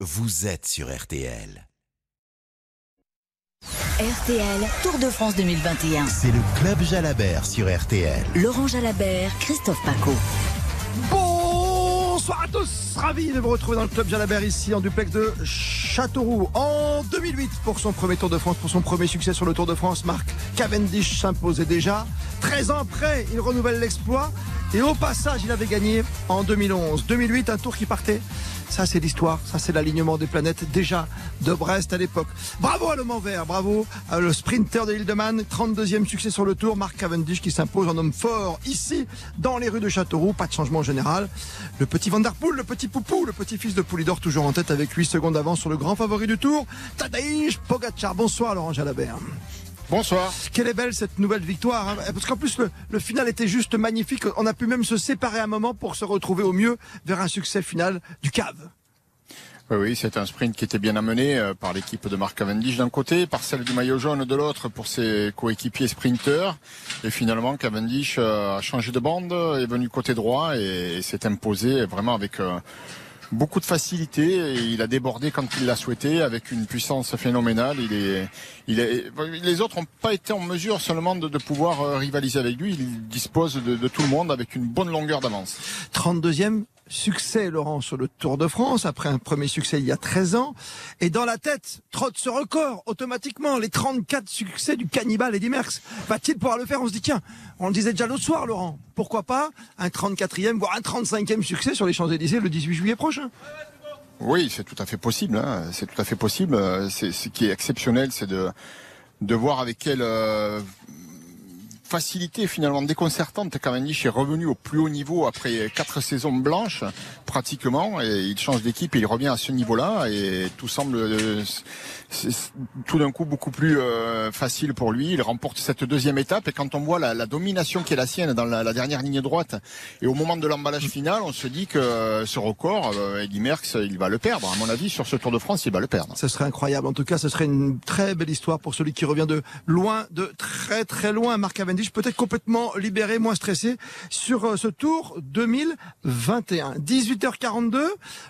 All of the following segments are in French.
vous êtes sur RTL. RTL, Tour de France 2021. C'est le Club Jalabert sur RTL. Laurent Jalabert, Christophe Paco. Bonsoir à tous, de vous retrouver dans le Club Jalabert ici en duplex de Châteauroux. En 2008, pour son premier Tour de France, pour son premier succès sur le Tour de France, Marc Cavendish s'imposait déjà. 13 ans après, il renouvelle l'exploit. Et au passage, il avait gagné en 2011. 2008, un tour qui partait ça, c'est l'histoire. Ça, c'est l'alignement des planètes déjà de Brest à l'époque. Bravo à l'homme vert. Bravo à le sprinter de Hildeman. 32e succès sur le tour. Marc Cavendish qui s'impose en homme fort ici, dans les rues de Châteauroux. Pas de changement général. Le petit Le petit Poupou, le petit fils de Poulidor toujours en tête avec 8 secondes d'avance sur le grand favori du tour. Tadej Pogacar. Bonsoir, Laurent Jalabert. Bonsoir. Quelle est belle cette nouvelle victoire. Hein. Parce qu'en plus, le, le, final était juste magnifique. On a pu même se séparer un moment pour se retrouver au mieux vers un succès final du cave. Oui, oui, c'est un sprint qui était bien amené euh, par l'équipe de Marc Cavendish d'un côté, par celle du maillot jaune de l'autre pour ses coéquipiers sprinteurs. Et finalement, Cavendish euh, a changé de bande, est venu côté droit et, s'est imposé vraiment avec euh, beaucoup de facilité il a débordé quand il l'a souhaité avec une puissance phénoménale. Il est, il est, les autres n'ont pas été en mesure seulement de, pouvoir rivaliser avec lui. Il dispose de, de tout le monde avec une bonne longueur d'avance. 32e succès, Laurent, sur le Tour de France, après un premier succès il y a 13 ans. Et dans la tête, trotte ce record, automatiquement, les 34 succès du cannibale Eddy Merckx. Va-t-il pouvoir le faire? On se dit, tiens, on le disait déjà l'autre soir, Laurent, pourquoi pas un 34e, voire un 35e succès sur les Champs-Élysées le 18 juillet prochain? Oui, c'est tout à fait possible. Hein. C'est tout à fait possible. C'est, ce qui est exceptionnel, c'est de, de voir avec quelle... Euh facilité finalement déconcertante. Cavendish est revenu au plus haut niveau après quatre saisons blanches pratiquement et il change d'équipe et il revient à ce niveau-là et tout semble euh, tout d'un coup beaucoup plus euh, facile pour lui. Il remporte cette deuxième étape et quand on voit la, domination qui est la sienne dans la, dernière ligne droite et au moment de l'emballage final, on se dit que euh, ce record, Eddy Merckx, il va le perdre. À mon avis, sur ce Tour de France, il va le perdre. Ce serait incroyable. En tout cas, ce serait une très belle histoire pour celui qui revient de loin, de très très loin. Marc Cavendish peut-être complètement libéré, moins stressé sur ce Tour 2021. 18h42,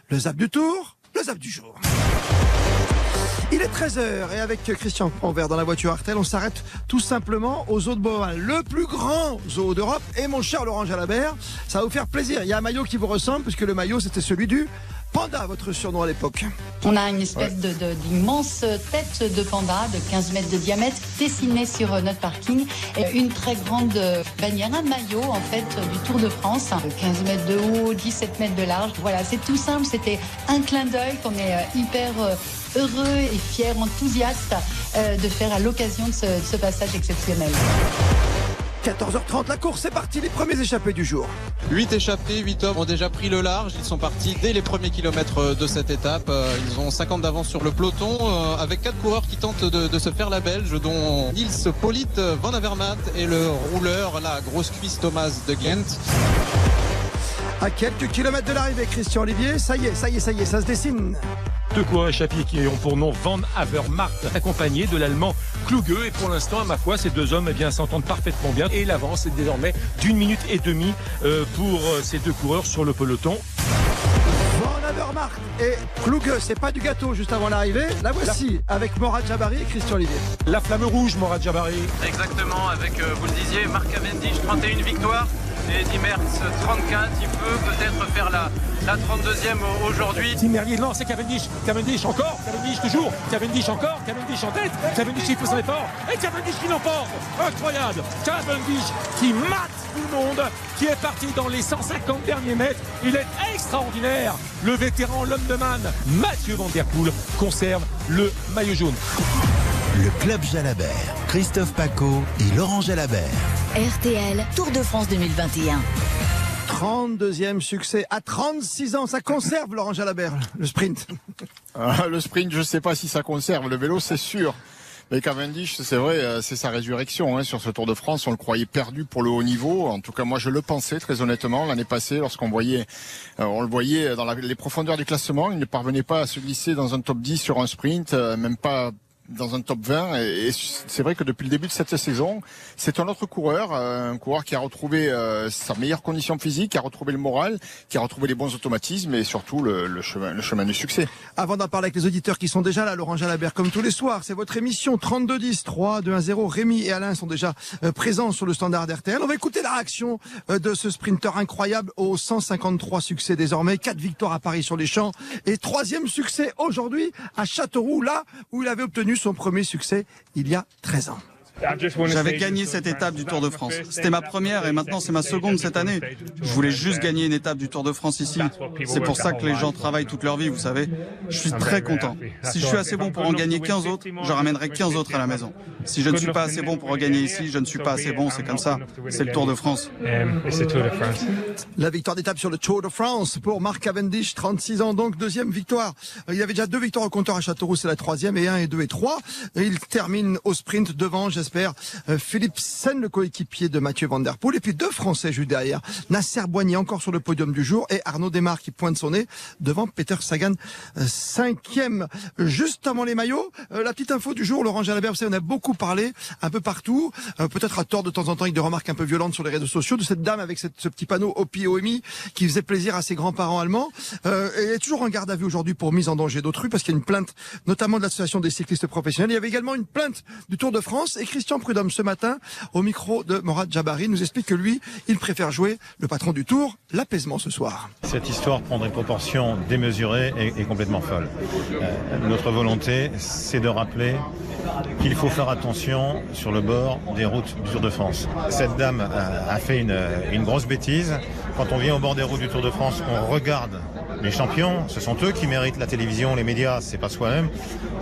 le zap du Tour, le zap du jour. Il est 13h et avec Christian Panvert dans la voiture Artel, on s'arrête tout simplement au zoo de Beauval, le plus grand zoo d'Europe. Et mon cher Laurent Jalabert, ça va vous faire plaisir. Il y a un maillot qui vous ressemble puisque le maillot c'était celui du Panda, votre surnom à l'époque. On a une espèce ouais. d'immense tête de panda de 15 mètres de diamètre dessinée sur notre parking et une très grande bannière, un maillot en fait du Tour de France, 15 mètres de haut, 17 mètres de large. Voilà, c'est tout simple, c'était un clin d'œil qu'on est hyper heureux et fier, enthousiaste de faire à l'occasion de ce, de ce passage exceptionnel. 14h30, la course est partie, les premiers échappés du jour. 8 échappés, 8 hommes ont déjà pris le large. Ils sont partis dès les premiers kilomètres de cette étape. Ils ont 50 d'avance sur le peloton avec 4 coureurs qui tentent de, de se faire la belge, dont Nils Polit, Van Avermaet et le rouleur, la grosse cuisse Thomas de Ghent. À quelques kilomètres de l'arrivée, Christian Olivier, ça y est, ça y est, ça y est, ça se dessine. Deux coureurs échappés qui ont pour nom Van Avermaet, accompagné de l'allemand Kluge. Et pour l'instant, à ma foi, ces deux hommes eh bien, s'entendent parfaitement bien. Et l'avance est désormais d'une minute et demie euh, pour euh, ces deux coureurs sur le peloton. Van Avermaet et Kluge, c'est pas du gâteau juste avant l'arrivée. La voici la... avec Morad Jabari et Christian Olivier. La flamme rouge, Morad Jabari. Exactement, avec, euh, vous le disiez, Marc Cavendish, 31 victoires. Et Eddy Merckx 34, il peut peut-être faire la, la 32e aujourd'hui. Tim Merlier, non, c'est Cavendish. Cavendish encore, Cavendish toujours, Cavendish encore, Cavendish en tête, Cavendish qui fait son effort, et Cavendish qui l'emporte. Incroyable. Cavendish qui mate tout le monde, qui est parti dans les 150 derniers mètres. Il est extraordinaire. Le vétéran, l'homme de man, Mathieu Van Der Poel, conserve le maillot jaune. Le Club Jalabert, Christophe Paco et Laurent Jalabert. RTL, Tour de France 2021. 32e succès à 36 ans. Ça conserve, Laurent Jalabert, le sprint. Ah, le sprint, je ne sais pas si ça conserve. Le vélo, c'est sûr. Mais Cavendish, c'est vrai, c'est sa résurrection hein, sur ce Tour de France. On le croyait perdu pour le haut niveau. En tout cas, moi, je le pensais très honnêtement l'année passée, lorsqu'on voyait, euh, on le voyait dans la, les profondeurs du classement. Il ne parvenait pas à se glisser dans un top 10 sur un sprint, euh, même pas dans un top 20. Et, c'est vrai que depuis le début de cette saison, c'est un autre coureur, euh, un coureur qui a retrouvé euh, sa meilleure condition physique, qui a retrouvé le moral, qui a retrouvé les bons automatismes et surtout le, chemin, le chemin du succès. Avant d'en parler avec les auditeurs qui sont déjà là, Laurent Jalabert, comme tous les soirs, c'est votre émission 32-10, 3, 2, 1, 0. Rémi et Alain sont déjà euh, présents sur le standard RTL. On va écouter la réaction de ce sprinter incroyable aux 153 succès désormais, 4 victoires à Paris sur les champs et troisième succès aujourd'hui à Châteauroux, là où il avait obtenu son premier succès il y a 13 ans. J'avais gagné cette étape du Tour de France. C'était ma première et maintenant c'est ma seconde cette année. Je voulais juste gagner une étape du Tour de France ici. C'est pour ça que les gens travaillent toute leur vie, vous savez. Je suis très content. Si je suis assez bon pour en gagner 15 autres, je ramènerai 15 autres à la maison. Si je ne suis pas assez bon pour en gagner ici, je ne suis pas assez bon, c'est comme ça. C'est le Tour de France. La victoire d'étape sur le Tour de France pour Marc Cavendish, 36 ans donc, deuxième victoire. Il avait déjà deux victoires au compteur à Châteauroux, c'est la troisième, et un et deux et trois. il termine au sprint devant, j'espère, euh, Philippe Sen, le coéquipier de Mathieu Van Der Poel, et puis deux Français juste derrière. Nasser Boigny encore sur le podium du jour, et Arnaud Desmar qui pointe son nez devant Peter Sagan, euh, cinquième. Juste avant les maillots, euh, la petite info du jour, Laurent Jalabert, vous savez, on a beaucoup parlé un peu partout, peut-être à tort de temps en temps avec des remarques un peu violentes sur les réseaux sociaux, de cette dame avec ce petit panneau OPI-OMI qui faisait plaisir à ses grands-parents allemands. Euh, elle est toujours en garde à vue aujourd'hui pour mise en danger d'autrui parce qu'il y a une plainte notamment de l'association des cyclistes professionnels. Il y avait également une plainte du Tour de France Christian Prudhomme ce matin au micro de Morad Jabari nous explique que lui, il préfère jouer le patron du Tour, l'apaisement ce soir. Cette histoire prendrait une proportion démesurée et, complètement folle. Euh, notre volonté, c'est de rappeler qu'il faut faire attention sur le bord des routes du Tour de France. Cette dame a, fait une grosse bêtise. Quand on vient au bord des routes du Tour de France, on regarde les champions, ce sont eux qui méritent la télévision, les médias, c'est pas soi-même.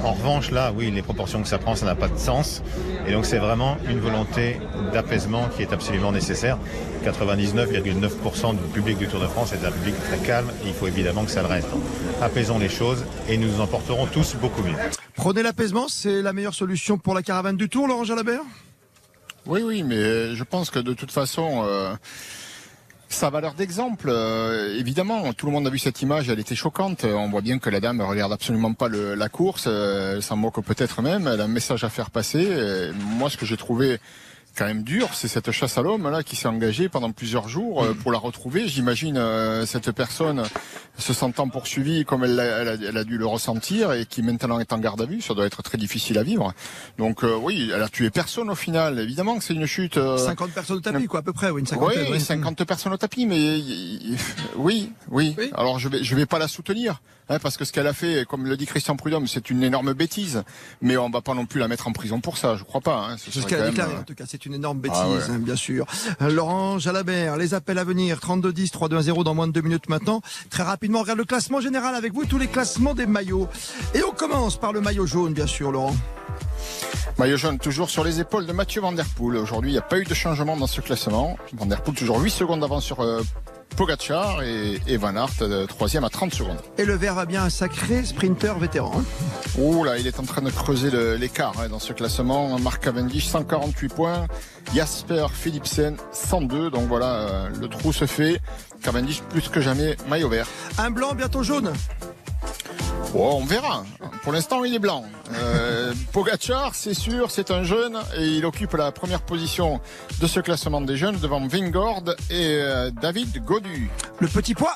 En revanche, là, oui, les proportions que ça prend, ça n'a pas de sens. Et donc, c'est vraiment une volonté d'apaisement qui est absolument nécessaire. 99,9% du public du Tour de France est un public très calme. Et il faut évidemment que ça le reste. Apaisons les choses et nous nous en porterons tous beaucoup mieux. Prenez l'apaisement, c'est la meilleure solution pour la caravane du Tour, Laurent Jalabert? Oui, oui, mais je pense que de toute façon... Euh va valeur d'exemple, euh, évidemment, tout le monde a vu cette image, elle était choquante. On voit bien que la dame regarde absolument pas la course, euh, elle s'en moque peut-être même, elle a un message à faire passer. moi, ce que j'ai trouvé quand même dur, c'est cette chasse à l'homme là qui s'est engagée pendant plusieurs jours euh, pour la retrouver. J'imagine euh, cette personne se sentant poursuivie comme elle a, elle, a, dû le ressentir et qui maintenant est en garde à vue. Ça doit être très difficile à vivre. Donc euh, oui, elle a tué personne au final. Évidemment que c'est une chute. 50 personnes au tapis quoi, à peu près, oui, une cinquantaine. Oui, 50 personnes au tapis, mais oui, oui, oui. Alors je vais, je vais pas la soutenir. Hein, parce que ce qu'elle a fait, comme le dit Christian Prudhomme, c'est une énorme bêtise. Mais on va pas non plus la mettre en prison pour ça, je crois pas. Hein. C'est ce qu'elle a déclaré, en tout cas, c'est une énorme bêtise, ah hein, bien sûr. Euh, Laurent Jalabert, les appels à venir, 32-10, 3-2-1-0 dans moins de deux minutes maintenant. Très rapidement, on regarde le classement général avec vous, tous les classements des maillots. Et on commence par le maillot jaune, bien sûr, Laurent. Maillot jaune toujours sur les épaules de Mathieu Van Der Poel. Aujourd'hui, il n'y a pas eu de changement dans ce classement. Van Der Poel toujours 8 secondes d'avance sur euh, Pogacar et, Van Aert, euh, troisième à 30 secondes. Et le vert va bien un sacré sprinter vétéran. Oh là, il est en train de creuser l'écart hein, dans ce classement. Marc Cavendish, 148 points. Jasper Philipsen, 102. Donc voilà, euh, le trou se fait. Cavendish plus que jamais maillot vert. Un blanc, bientôt jaune. Oh, on verra. Pour l'instant, il est blanc. Euh, Pogacar, c'est sûr, c'est un jeune et il occupe la première position de ce classement des jeunes devant Vingord et euh, David Godu. Le petit poids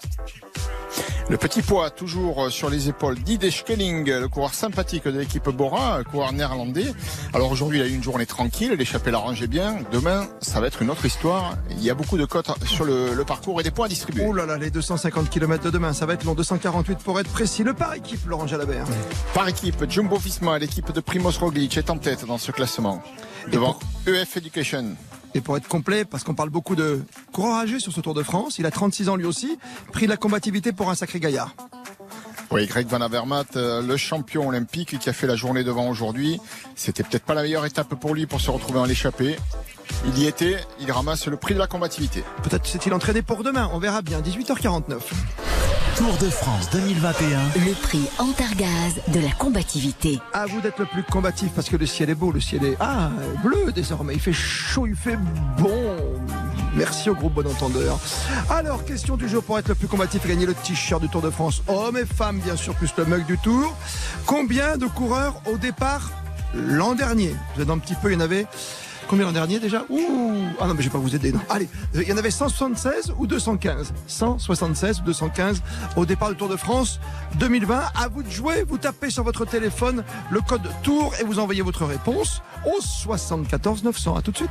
le petit poids, toujours sur les épaules d'Ide Schelling, le coureur sympathique de l'équipe Bora, coureur néerlandais. Alors aujourd'hui, il a eu une journée tranquille, l'échappée l'arrangeait bien. Demain, ça va être une autre histoire. Il y a beaucoup de cotes sur le, parcours et des points à distribuer. Oh là là, les 250 km de demain, ça va être long, 248 pour être précis. Le par équipe, Laurent Jalabert. Par équipe, Jumbo Visma, l'équipe de Primoz Roglic est en tête dans ce classement. Devant EF Education. Et pour être complet, parce qu'on parle beaucoup de coureur âgé sur ce Tour de France, il a 36 ans lui aussi, pris de la combativité pour un sacré gaillard. Oui, Greg Van Avermaet, euh, le champion olympique qui a fait la journée devant aujourd'hui. C'était peut-être pas la meilleure étape pour lui pour se retrouver en l'échappée. Il y était, il ramasse le prix de la combativité. Peut-être s'est-il entraîné pour demain, on verra bien. 18h49. Tour de France 2021. Le prix Antargaz de la combativité. À vous d'être le plus combatif parce que le ciel est beau, le ciel est ah, bleu désormais. Il fait chaud, il fait bon. Merci au groupe Bon Entendeur. Alors, question du jour pour être le plus combatif et gagner le t-shirt du Tour de France. Hommes et femmes, bien sûr, plus le mug du Tour. Combien de coureurs au départ l'an dernier? Vous êtes un petit peu, il y en avait Combien l'an dernier déjà Ouh Ah non, mais je vais pas vous aider. Non. Allez, euh, il y en avait 176 ou 215 176 ou 215 au départ du Tour de France 2020. À vous de jouer. Vous tapez sur votre téléphone le code Tour et vous envoyez votre réponse au 74 900. À tout de suite.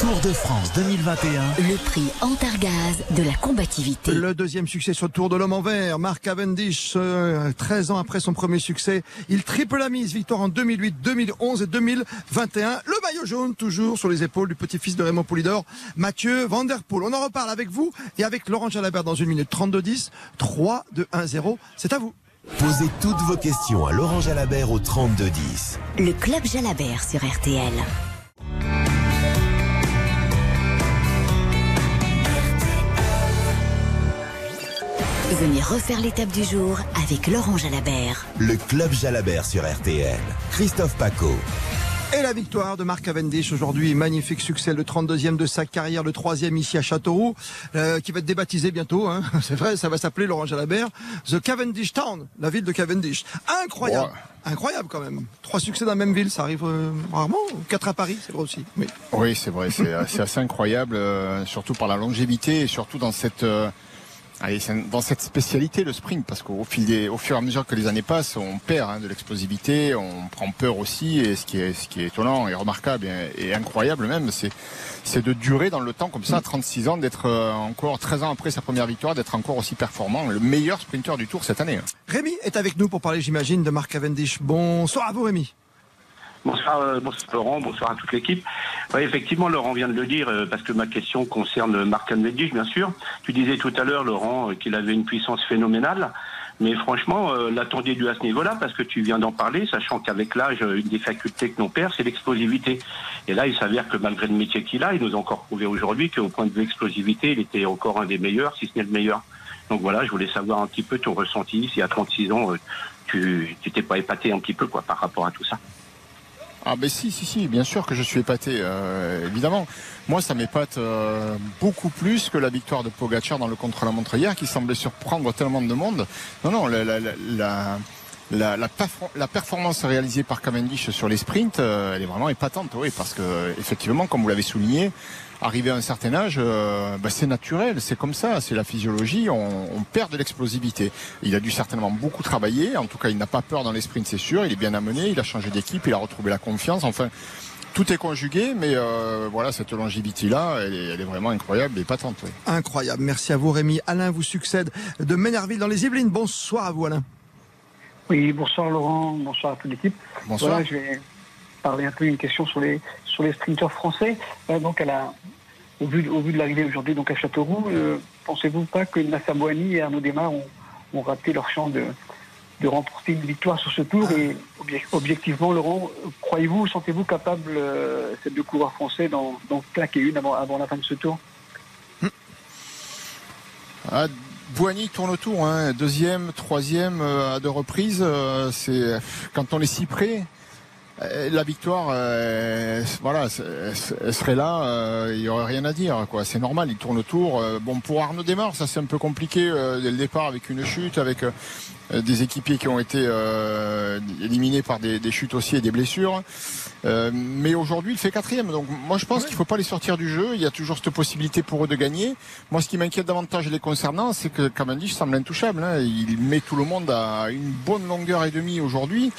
Tour de France 2021. Le prix Antargaz de la combativité. Le deuxième succès sur le Tour de l'homme en vert. Mark Cavendish, euh, 13 ans après son premier succès, il triple la mise. Victoire en 2008, 2011 et 2021. Le maillot jaune toujours sur les épaules du petit-fils de Raymond Poulidor, Mathieu Van Der Poel. On en reparle avec vous et avec Laurent Jalabert dans une minute 32-10. 3, 2, 1, 0. C'est à vous. Posez toutes vos questions à Laurent Jalabert au 3210. Le club Jalabert sur RTL. Venez refaire l'étape du jour avec Laurent Jalabert. Le club Jalabert sur RTL. Christophe Paco. Et la victoire de Mark Cavendish aujourd'hui, magnifique succès, le 32e de sa carrière, le troisième ici à Châteauroux, euh, qui va être débaptisé bientôt. Hein. C'est vrai, ça va s'appeler Laurent Jalabert, The Cavendish Town, la ville de Cavendish. Incroyable, incroyable quand même. Trois succès dans la même ville, ça arrive euh, rarement. Quatre à Paris, c'est vrai aussi. Oui, Oui, c'est vrai, c'est c'est assez incroyable, euh, surtout par la longévité et surtout dans cette euh, allez, c'est dans cette spécialité le sprint, parce qu'au fil des, au fur et à mesure que les années passent, on perd hein, de l'explosivité, on prend peur aussi, et ce qui est, ce qui est étonnant et remarquable et, incroyable même, c'est c'est de durer dans le temps comme ça, à 36 ans, d'être euh, encore 13 ans après sa première victoire, d'être encore aussi performant, le meilleur sprinter du Tour cette année. Rémi est avec nous pour parler, j'imagine, de Mark Cavendish. Bonsoir à vous, Rémi. Bonsoir, euh, bonsoir Laurent, bonsoir à toute l'équipe. Oui, effectivement, Laurent vient de le dire, euh, parce que ma question concerne Marc Cavendish, bien sûr. Tu disais tout à l'heure, Laurent, euh, qu'il avait une puissance phénoménale. Mais franchement, euh, l'attendu à ce niveau-là, parce que tu viens d'en parler, sachant qu'avec l'âge, une des facultés que l'on perd, c'est l'explosivité. Et là, il s'avère que malgré le métier qu'il a, il nous a encore prouvé aujourd'hui qu'au point de vue explosivité, il était encore un des meilleurs, si ce n'est le meilleur. Donc voilà, je voulais savoir un petit peu ton ressenti, si à 36 ans, tu t'es pas épaté un petit peu quoi par rapport à tout ça. Ah ben si, si, si, bien sûr que je suis épaté, euh, évidemment. Moi, ça m'épate euh, beaucoup plus que la victoire de Pogacar dans le contre-la-montre hier, qui semblait surprendre tellement de monde. Non, non, la, la, la, la, la, la perfor- la performance réalisée par Cavendish sur les sprints, euh, elle est vraiment épatante, oui, parce que effectivement, comme vous l'avez souligné, arrivé à un certain âge, euh, bah, c'est naturel, c'est comme ça, c'est la physiologie, on, on perd de l'explosivité. Il a dû certainement beaucoup travailler, en tout cas il n'a pas peur dans les sprints, c'est sûr, il est bien amené, il a changé d'équipe, il a retrouvé la confiance, enfin tout est conjugué, mais euh, voilà, cette longévité-là, elle est, elle est vraiment incroyable et patente. oui. Incroyable. Merci à vous, Rémi. Alain vous succède de Ménerville dans les Yvelines. Bonsoir à vous, Alain. Oui, bonsoir Laurent, bonsoir à toute l'équipe. Bonsoir. Voilà, je vais parler un peu une question sur les sur les sprinteurs français. Euh, donc, à la, au vu, au vu de l'arrivée aujourd'hui donc à Châteauroux, euh, pensez-vous pas que Nasser Bouhani et Arnaud Desmar ont, ont raté leur chance de, de remporter une victoire sur ce tour? Et obje- objectivement, Laurent, euh, croyez-vous, sentez-vous capable, euh, ces deux coureurs français, d'en claquer une avant, avant la fin de ce tour? Ah, Boigny tourne autour, hein. deuxième, troisième euh, à deux reprises. euh, c'est quand on est si près, euh, la victoire, euh, voilà, elle serait là, euh, il y aurait rien à dire, quoi. C'est normal, il tourne autour. Euh, bon, pour Arnaud Desmar, ça c'est un peu compliqué euh, dès le départ avec une chute, avec euh, des équipiers qui ont été euh, éliminés par des, des chutes aussi et des blessures. Euh, mais aujourd'hui, il fait quatrième. Donc moi, je pense qu'il faut pas les sortir du jeu. Il y a toujours cette possibilité pour eux de gagner. Moi, ce qui m'inquiète davantage les concernant, c'est que Cavendish semble intouchable. hein. Il met tout le monde à une bonne longueur et demie aujourd'hui.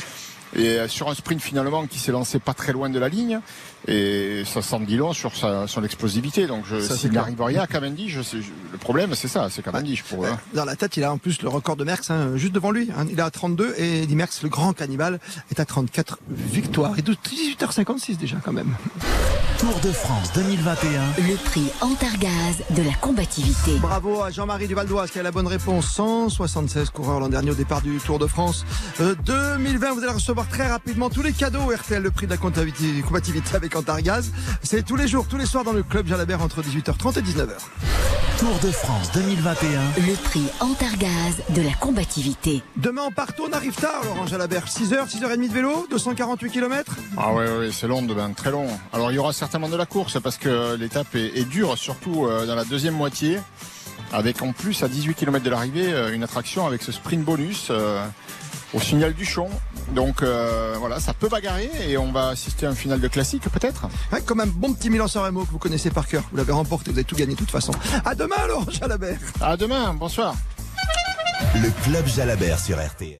Et euh, sur un sprint finalement qui s'est lancé pas très loin de la ligne, et ça semble dit long sur sa, son explosivité. Donc je- Ça, c'est s'il n'arrive rien à Cavendish, je sais- je- le problème c'est ça, c'est Cavendish pour eux. hein. Dans la tête, il a en plus le record de Merckx, hein, juste devant lui. hein. Il est à 32 et Eddy Merckx, le grand cannibale, est à 34 victoires. Et de 18h56 déjà quand même. Tour de France 2021. Le prix Antargaz de la combativité. Bravo à Jean-Marie Duvaldoise qui a la bonne réponse. 176 coureurs l'an dernier au départ du Tour de France. Euh, 2020, vous allez recevoir très rapidement tous les cadeaux RTL, le prix de la combativité avec Antargaz. C'est tous les jours, tous les soirs dans le club Jalabert entre 18h30 et 19h. Tour de France 2021. Le prix Antargaz de la combativité. Demain on part tôt, on arrive tard Laurent Jalabert. 6h, 6h30 de vélo, 248 km. Ah ouais, ouais, c'est long demain, très long. Alors il y aura certainement de la course parce que l'étape est, est dure, surtout euh, dans la deuxième moitié. Avec en plus à 18 km de l'arrivée euh, une attraction avec ce sprint bonus euh, au signal du champ. Donc euh, voilà, ça peut bagarrer et on va assister à un final de classique peut-être. Ouais, comme un bon petit Milan-San Remo que vous connaissez par cœur. Vous l'avez remporté, vous avez tout gagné de toute façon. À demain, Laurent Jalabert. À demain, bonsoir. Le club Jalabert sur RT.